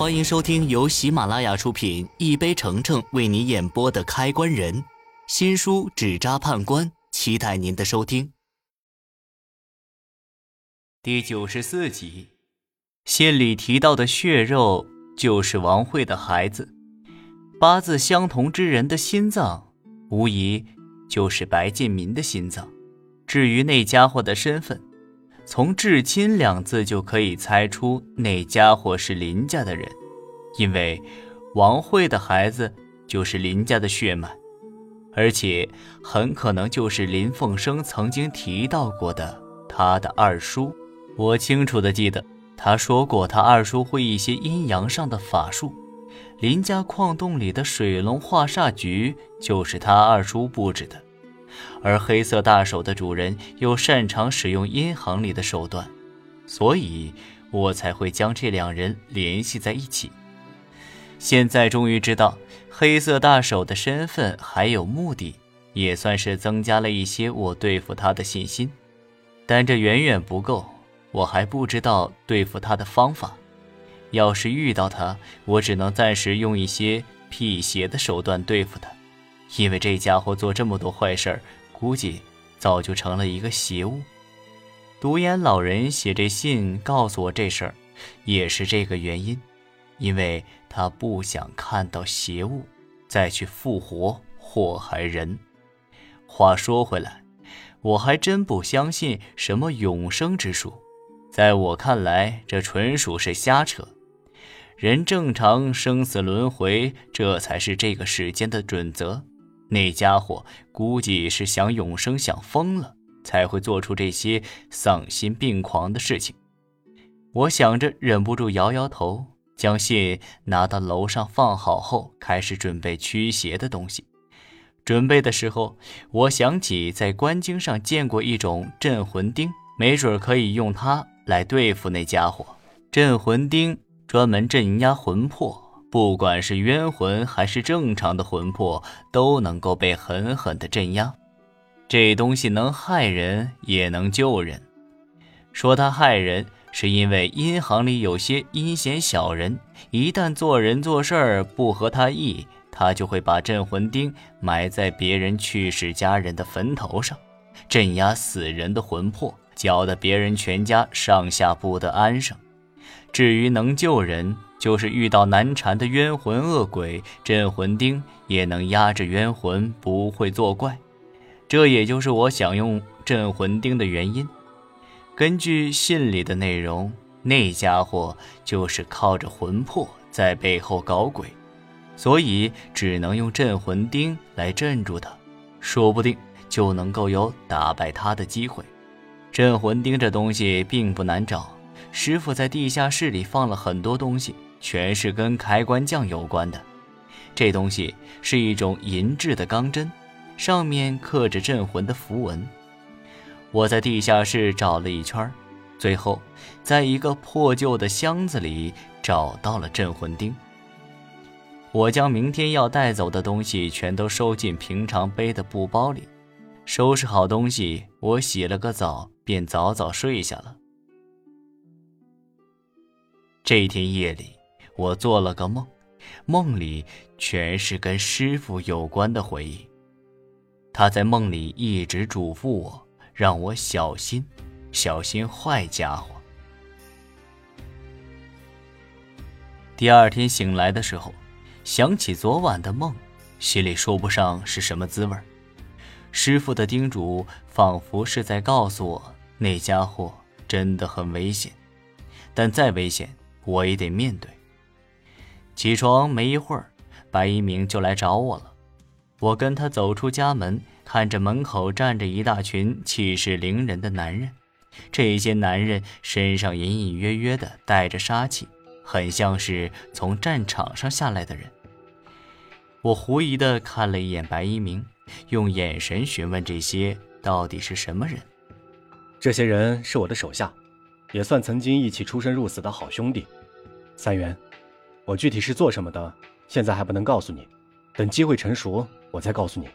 欢迎收听由喜马拉雅出品、一杯橙橙为你演播的《开关人》新书《纸扎判官》，期待您的收听。第九十四集，信里提到的血肉就是王慧的孩子，八字相同之人的心脏，无疑就是白建民的心脏。至于那家伙的身份，从“至亲”两字就可以猜出那家伙是林家的人，因为王慧的孩子就是林家的血脉，而且很可能就是林凤生曾经提到过的他的二叔。我清楚的记得他说过，他二叔会一些阴阳上的法术，林家矿洞里的水龙化煞局就是他二叔布置的。而黑色大手的主人又擅长使用阴行里的手段，所以我才会将这两人联系在一起。现在终于知道黑色大手的身份还有目的，也算是增加了一些我对付他的信心。但这远远不够，我还不知道对付他的方法。要是遇到他，我只能暂时用一些辟邪的手段对付他。因为这家伙做这么多坏事，估计早就成了一个邪物。独眼老人写这信告诉我这事儿，也是这个原因，因为他不想看到邪物再去复活祸害人。话说回来，我还真不相信什么永生之术，在我看来，这纯属是瞎扯。人正常生死轮回，这才是这个世间的准则。那家伙估计是想永生，想疯了，才会做出这些丧心病狂的事情。我想着，忍不住摇摇头，将信拿到楼上放好后，开始准备驱邪的东西。准备的时候，我想起在关经上见过一种镇魂钉，没准可以用它来对付那家伙。镇魂钉专门镇压魂魄。不管是冤魂还是正常的魂魄，都能够被狠狠的镇压。这东西能害人，也能救人。说它害人，是因为阴行里有些阴险小人，一旦做人做事儿不合他意，他就会把镇魂钉埋在别人去世家人的坟头上，镇压死人的魂魄，搅得别人全家上下不得安生。至于能救人，就是遇到难缠的冤魂恶鬼，镇魂钉也能压制冤魂，不会作怪。这也就是我想用镇魂钉的原因。根据信里的内容，那家伙就是靠着魂魄在背后搞鬼，所以只能用镇魂钉来镇住他，说不定就能够有打败他的机会。镇魂钉这东西并不难找，师傅在地下室里放了很多东西。全是跟开关匠有关的。这东西是一种银制的钢针，上面刻着镇魂的符文。我在地下室找了一圈，最后在一个破旧的箱子里找到了镇魂钉。我将明天要带走的东西全都收进平常背的布包里，收拾好东西，我洗了个澡，便早早睡下了。这天夜里。我做了个梦，梦里全是跟师傅有关的回忆。他在梦里一直嘱咐我，让我小心，小心坏家伙。第二天醒来的时候，想起昨晚的梦，心里说不上是什么滋味师傅的叮嘱仿佛是在告诉我，那家伙真的很危险，但再危险，我也得面对。起床没一会儿，白一鸣就来找我了。我跟他走出家门，看着门口站着一大群气势凌人的男人。这些男人身上隐隐约约的带着杀气，很像是从战场上下来的人。我狐疑的看了一眼白一鸣，用眼神询问这些到底是什么人。这些人是我的手下，也算曾经一起出生入死的好兄弟。三元。我具体是做什么的，现在还不能告诉你，等机会成熟，我再告诉你。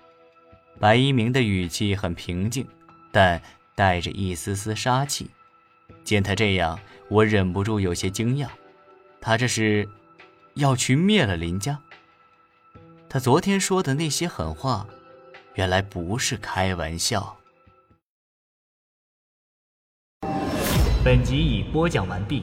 白一鸣的语气很平静，但带着一丝丝杀气。见他这样，我忍不住有些惊讶。他这是要去灭了林家。他昨天说的那些狠话，原来不是开玩笑。本集已播讲完毕。